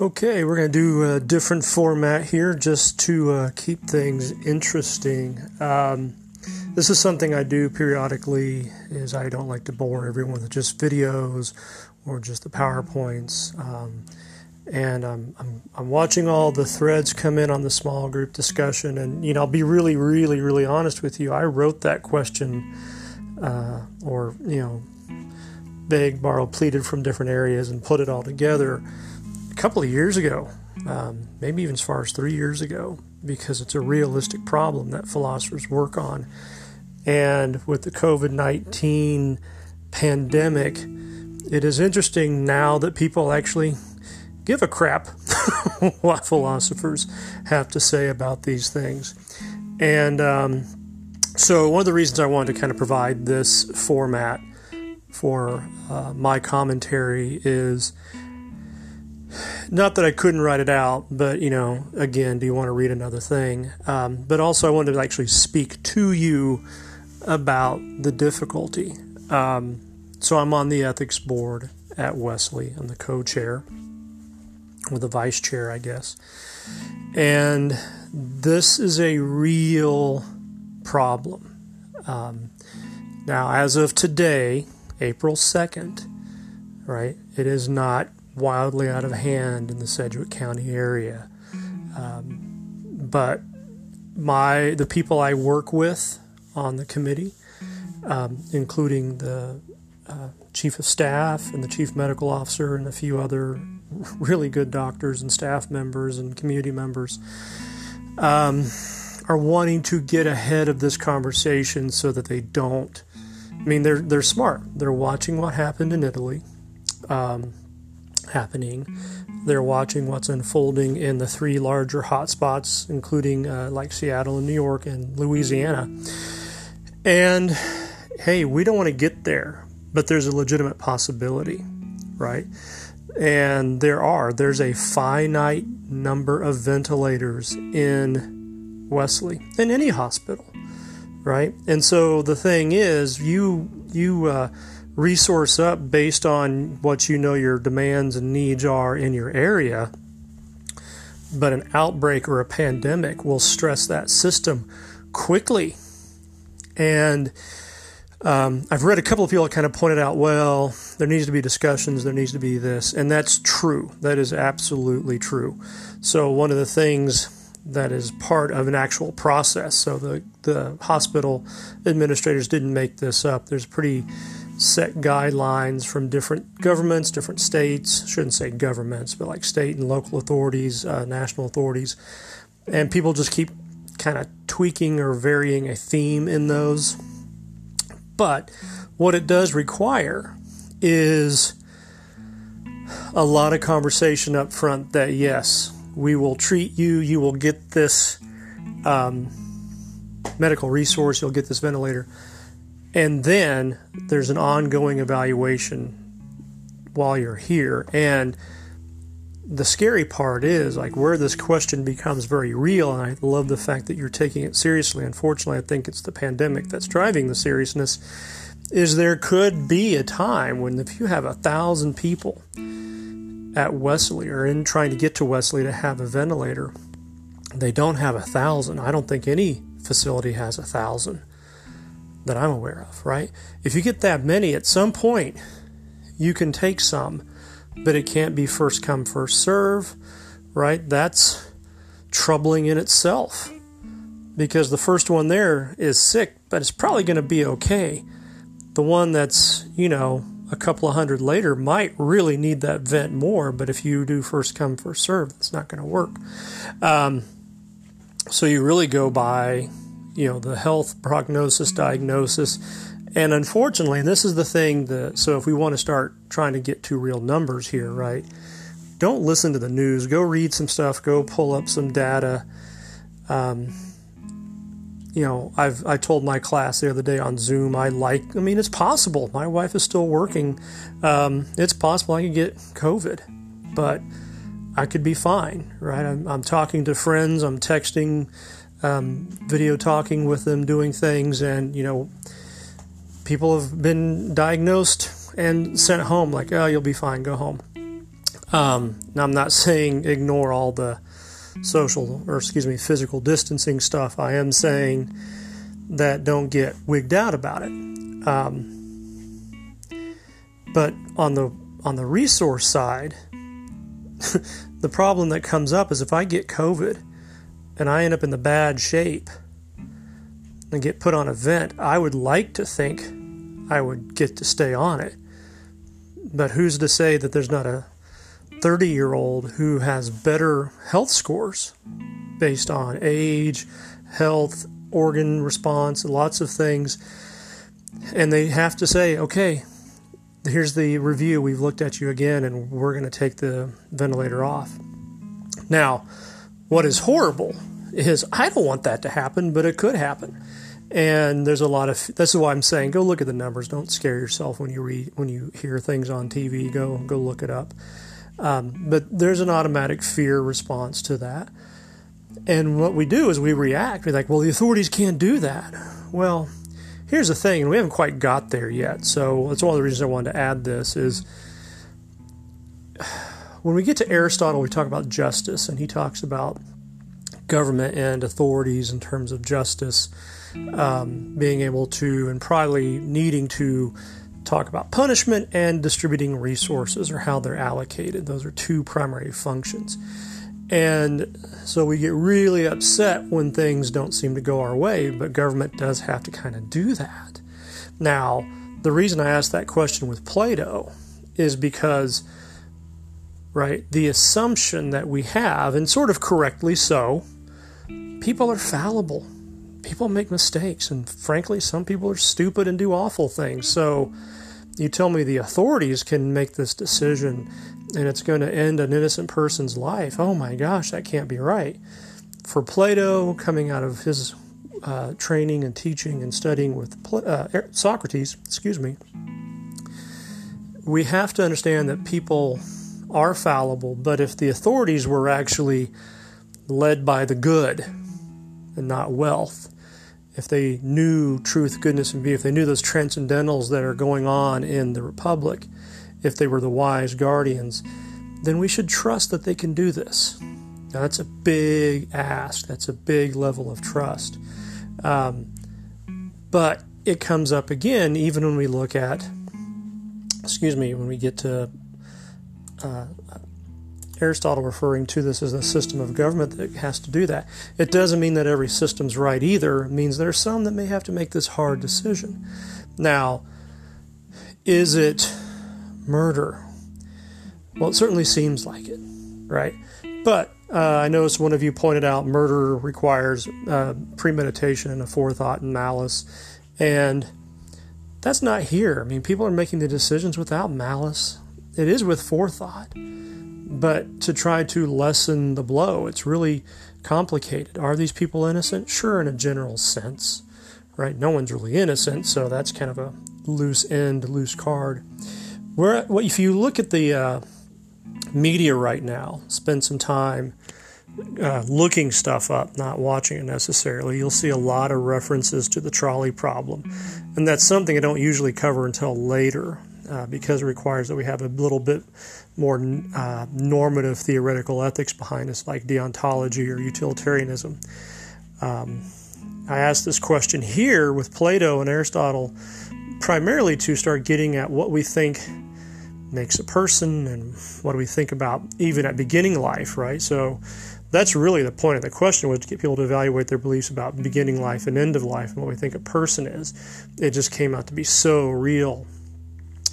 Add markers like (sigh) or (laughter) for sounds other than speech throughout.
Okay, we're going to do a different format here just to uh, keep things interesting. Um, this is something I do periodically is I don't like to bore everyone with just videos or just the PowerPoints. Um, and I'm, I'm, I'm watching all the threads come in on the small group discussion. And, you know, I'll be really, really, really honest with you. I wrote that question uh, or, you know, begged, borrowed, pleaded from different areas and put it all together a couple of years ago, um, maybe even as far as three years ago, because it's a realistic problem that philosophers work on. And with the COVID 19 pandemic, it is interesting now that people actually give a crap (laughs) what philosophers have to say about these things. And um, so, one of the reasons I wanted to kind of provide this format for uh, my commentary is not that I couldn't write it out, but you know, again, do you want to read another thing? Um, but also, I wanted to actually speak to you about the difficulty. Um, so, I'm on the ethics board at Wesley. I'm the co chair, or the vice chair, I guess. And this is a real problem. Um, now, as of today, April 2nd, right, it is not wildly out of hand in the Sedgwick County area. Um, but my the people I work with on the committee, um, including the uh, chief of staff and the chief medical officer and a few other (laughs) really good doctors and staff members and community members, um, are wanting to get ahead of this conversation so that they don't. I mean, they're they're smart. They're watching what happened in Italy. Um, happening. They're watching what's unfolding in the three larger hotspots, including uh, like Seattle and New York and Louisiana. And hey, we don't want to get there, but there's a legitimate possibility, right? And there are. There's a finite number of ventilators in Wesley, in any hospital, right? And so the thing is, you you uh, resource up based on what you know your demands and needs are in your area. But an outbreak or a pandemic will stress that system quickly. And um, I've read a couple of people kind of pointed out, well, there needs to be discussions, there needs to be this. And that's true. That is absolutely true. So, one of the things that is part of an actual process. So, the, the hospital administrators didn't make this up. There's pretty set guidelines from different governments, different states, shouldn't say governments, but like state and local authorities, uh, national authorities. And people just keep kind of tweaking or varying a theme in those. But what it does require is a lot of conversation up front that yes, we will treat you, you will get this um, medical resource, you'll get this ventilator and then there's an ongoing evaluation while you're here. And the scary part is like where this question becomes very real. And I love the fact that you're taking it seriously. Unfortunately, I think it's the pandemic that's driving the seriousness. Is there could be a time when if you have a thousand people at Wesley or in trying to get to Wesley to have a ventilator, they don't have a thousand. I don't think any facility has a thousand that I'm aware of, right? If you get that many, at some point, you can take some, but it can't be first come, first serve, right? That's troubling in itself because the first one there is sick, but it's probably going to be okay. The one that's, you know, a couple of hundred later might really need that vent more, but if you do first come, first serve, that's not going to work. Um, so you really go by you know the health prognosis diagnosis. And unfortunately this is the thing that so if we want to start trying to get to real numbers here right don't listen to the news. Go read some stuff. Go pull up some data. Um, you know i've i told my class the other day on zoom i like i mean it's possible. My wife is still working. Um, it's possible i could get covid but i could be fine right? I'm, I'm talking to friends. I'm texting um, video talking with them, doing things, and you know, people have been diagnosed and sent home like, oh, you'll be fine, go home. Um, now, I'm not saying ignore all the social, or excuse me, physical distancing stuff. I am saying that don't get wigged out about it. Um, but on the on the resource side, (laughs) the problem that comes up is if I get COVID and I end up in the bad shape and get put on a vent, I would like to think I would get to stay on it. But who's to say that there's not a 30 year old who has better health scores based on age, health, organ response, lots of things. And they have to say, okay, here's the review. We've looked at you again, and we're going to take the ventilator off. Now, what is horrible is I don't want that to happen, but it could happen. And there's a lot of this is why I'm saying go look at the numbers. Don't scare yourself when you read when you hear things on TV. Go go look it up. Um, but there's an automatic fear response to that. And what we do is we react. We're like, well, the authorities can't do that. Well, here's the thing, and we haven't quite got there yet. So that's one of the reasons I wanted to add this is when we get to Aristotle, we talk about justice, and he talks about government and authorities in terms of justice um, being able to and probably needing to talk about punishment and distributing resources or how they're allocated. Those are two primary functions. And so we get really upset when things don't seem to go our way, but government does have to kind of do that. Now, the reason I asked that question with Plato is because, right, the assumption that we have, and sort of correctly so, people are fallible. People make mistakes, and frankly, some people are stupid and do awful things. So, you tell me the authorities can make this decision and it's going to end an innocent person's life. Oh my gosh, that can't be right. For Plato, coming out of his uh, training and teaching and studying with uh, Socrates, excuse me, we have to understand that people are fallible, but if the authorities were actually led by the good and not wealth, if they knew truth, goodness, and beauty, if they knew those transcendentals that are going on in the Republic, if they were the wise guardians, then we should trust that they can do this. Now, that's a big ask, that's a big level of trust. Um, but it comes up again even when we look at, excuse me, when we get to uh, Aristotle referring to this as a system of government that has to do that. It doesn't mean that every system's right either. It means there are some that may have to make this hard decision. Now, is it murder? Well, it certainly seems like it, right? But uh, I noticed one of you pointed out murder requires uh, premeditation and a forethought and malice. And that's not here. I mean, people are making the decisions without malice, it is with forethought. But to try to lessen the blow, it's really complicated. Are these people innocent? Sure, in a general sense, right? No one's really innocent, so that's kind of a loose end, loose card. Where, if you look at the uh, media right now, spend some time uh, looking stuff up, not watching it necessarily, you'll see a lot of references to the trolley problem. And that's something I don't usually cover until later uh, because it requires that we have a little bit more uh, normative theoretical ethics behind us, like deontology or utilitarianism. Um, I asked this question here with Plato and Aristotle primarily to start getting at what we think makes a person and what do we think about even at beginning life, right? So that's really the point of the question was to get people to evaluate their beliefs about beginning life and end of life and what we think a person is. It just came out to be so real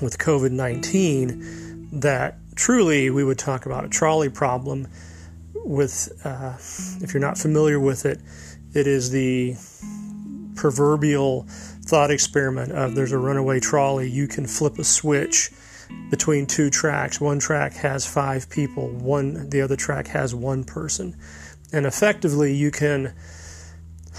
with COVID 19 that truly we would talk about a trolley problem with uh, if you're not familiar with it it is the proverbial thought experiment of there's a runaway trolley you can flip a switch between two tracks. One track has five people one the other track has one person. And effectively you can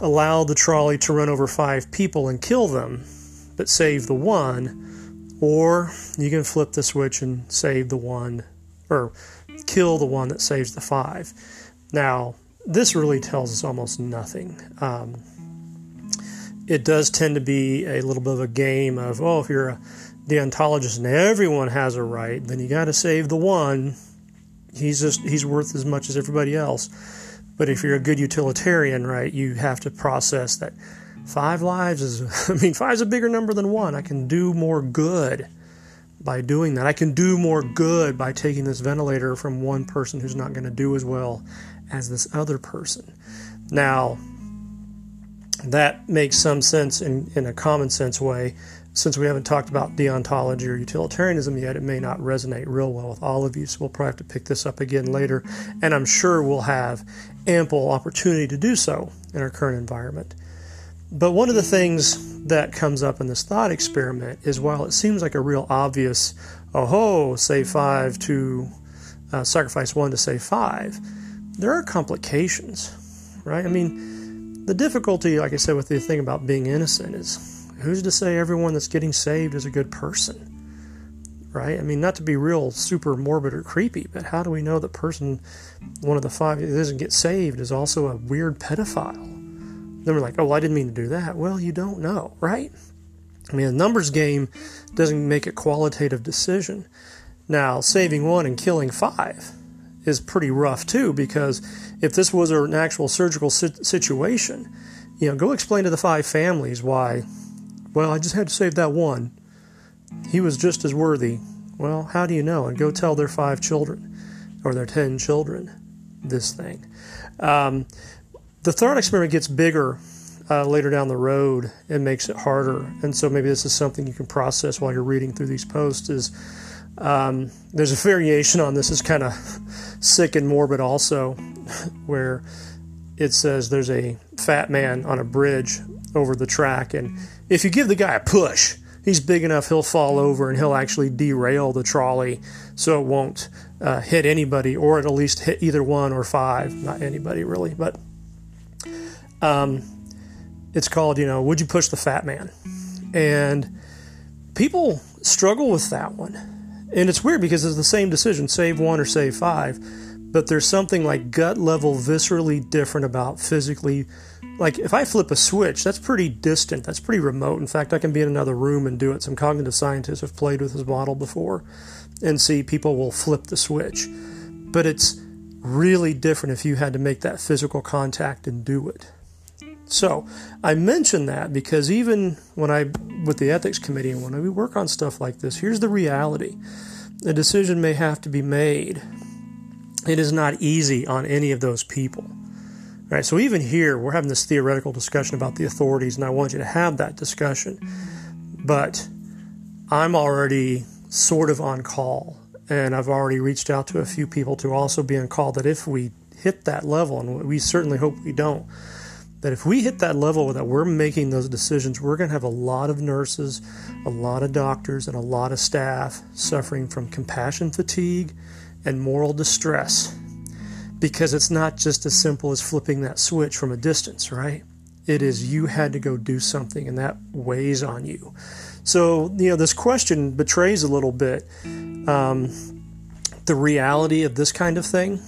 allow the trolley to run over five people and kill them but save the one or you can flip the switch and save the one, or kill the one that saves the five. Now, this really tells us almost nothing. Um, it does tend to be a little bit of a game of, oh, if you're a deontologist and everyone has a right, then you got to save the one he's just he's worth as much as everybody else. But if you're a good utilitarian, right, you have to process that five lives is (laughs) I mean five's a bigger number than one. I can do more good by doing that. I can do more good by taking this ventilator from one person who's not going to do as well as this other person. Now, that makes some sense in, in a common sense way. Since we haven't talked about deontology or utilitarianism yet, it may not resonate real well with all of you, so we'll probably have to pick this up again later. And I'm sure we'll have ample opportunity to do so in our current environment. But one of the things that comes up in this thought experiment is while it seems like a real obvious, oh ho, say five to uh, sacrifice one to say five, there are complications, right? I mean, the difficulty, like I said, with the thing about being innocent is who's to say everyone that's getting saved is a good person? Right? I mean, not to be real super morbid or creepy, but how do we know the person, one of the five that doesn't get saved, is also a weird pedophile? Then we're like, oh, well, I didn't mean to do that. Well, you don't know, right? I mean, a numbers game doesn't make a qualitative decision. Now, saving one and killing five is pretty rough too, because if this was an actual surgical situation, you know, go explain to the five families why, well, I just had to save that one. He was just as worthy. Well, how do you know? And go tell their five children or their ten children this thing. Um, the thought experiment gets bigger uh, later down the road and makes it harder. And so maybe this is something you can process while you're reading through these posts. Is um, there's a variation on this. It's kind of sick and morbid also, (laughs) where it says there's a fat man on a bridge over the track, and if you give the guy a push, he's big enough he'll fall over and he'll actually derail the trolley so it won't uh, hit anybody, or at least hit either one or five. Not anybody really, but um, it's called, you know, Would You Push the Fat Man? And people struggle with that one. And it's weird because it's the same decision save one or save five. But there's something like gut level, viscerally different about physically. Like if I flip a switch, that's pretty distant, that's pretty remote. In fact, I can be in another room and do it. Some cognitive scientists have played with this model before and see people will flip the switch. But it's really different if you had to make that physical contact and do it. So I mention that because even when I, with the ethics committee, and when we work on stuff like this, here's the reality: a decision may have to be made. It is not easy on any of those people. Right. So even here, we're having this theoretical discussion about the authorities, and I want you to have that discussion. But I'm already sort of on call, and I've already reached out to a few people to also be on call. That if we hit that level, and we certainly hope we don't that if we hit that level that we're making those decisions, we're going to have a lot of nurses, a lot of doctors, and a lot of staff suffering from compassion fatigue and moral distress because it's not just as simple as flipping that switch from a distance, right? It is you had to go do something and that weighs on you. So, you know, this question betrays a little bit um, the reality of this kind of thing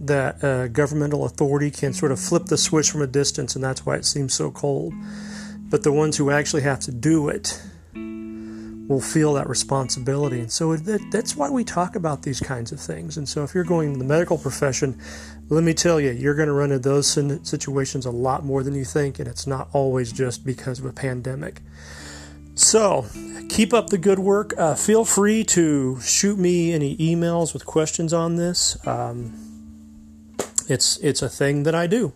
that uh, governmental authority can sort of flip the switch from a distance, and that's why it seems so cold. But the ones who actually have to do it will feel that responsibility. And so that, that's why we talk about these kinds of things. And so if you're going to the medical profession, let me tell you, you're going to run into those situations a lot more than you think, and it's not always just because of a pandemic. So, keep up the good work. Uh, feel free to shoot me any emails with questions on this. Um, it's it's a thing that I do.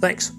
Thanks.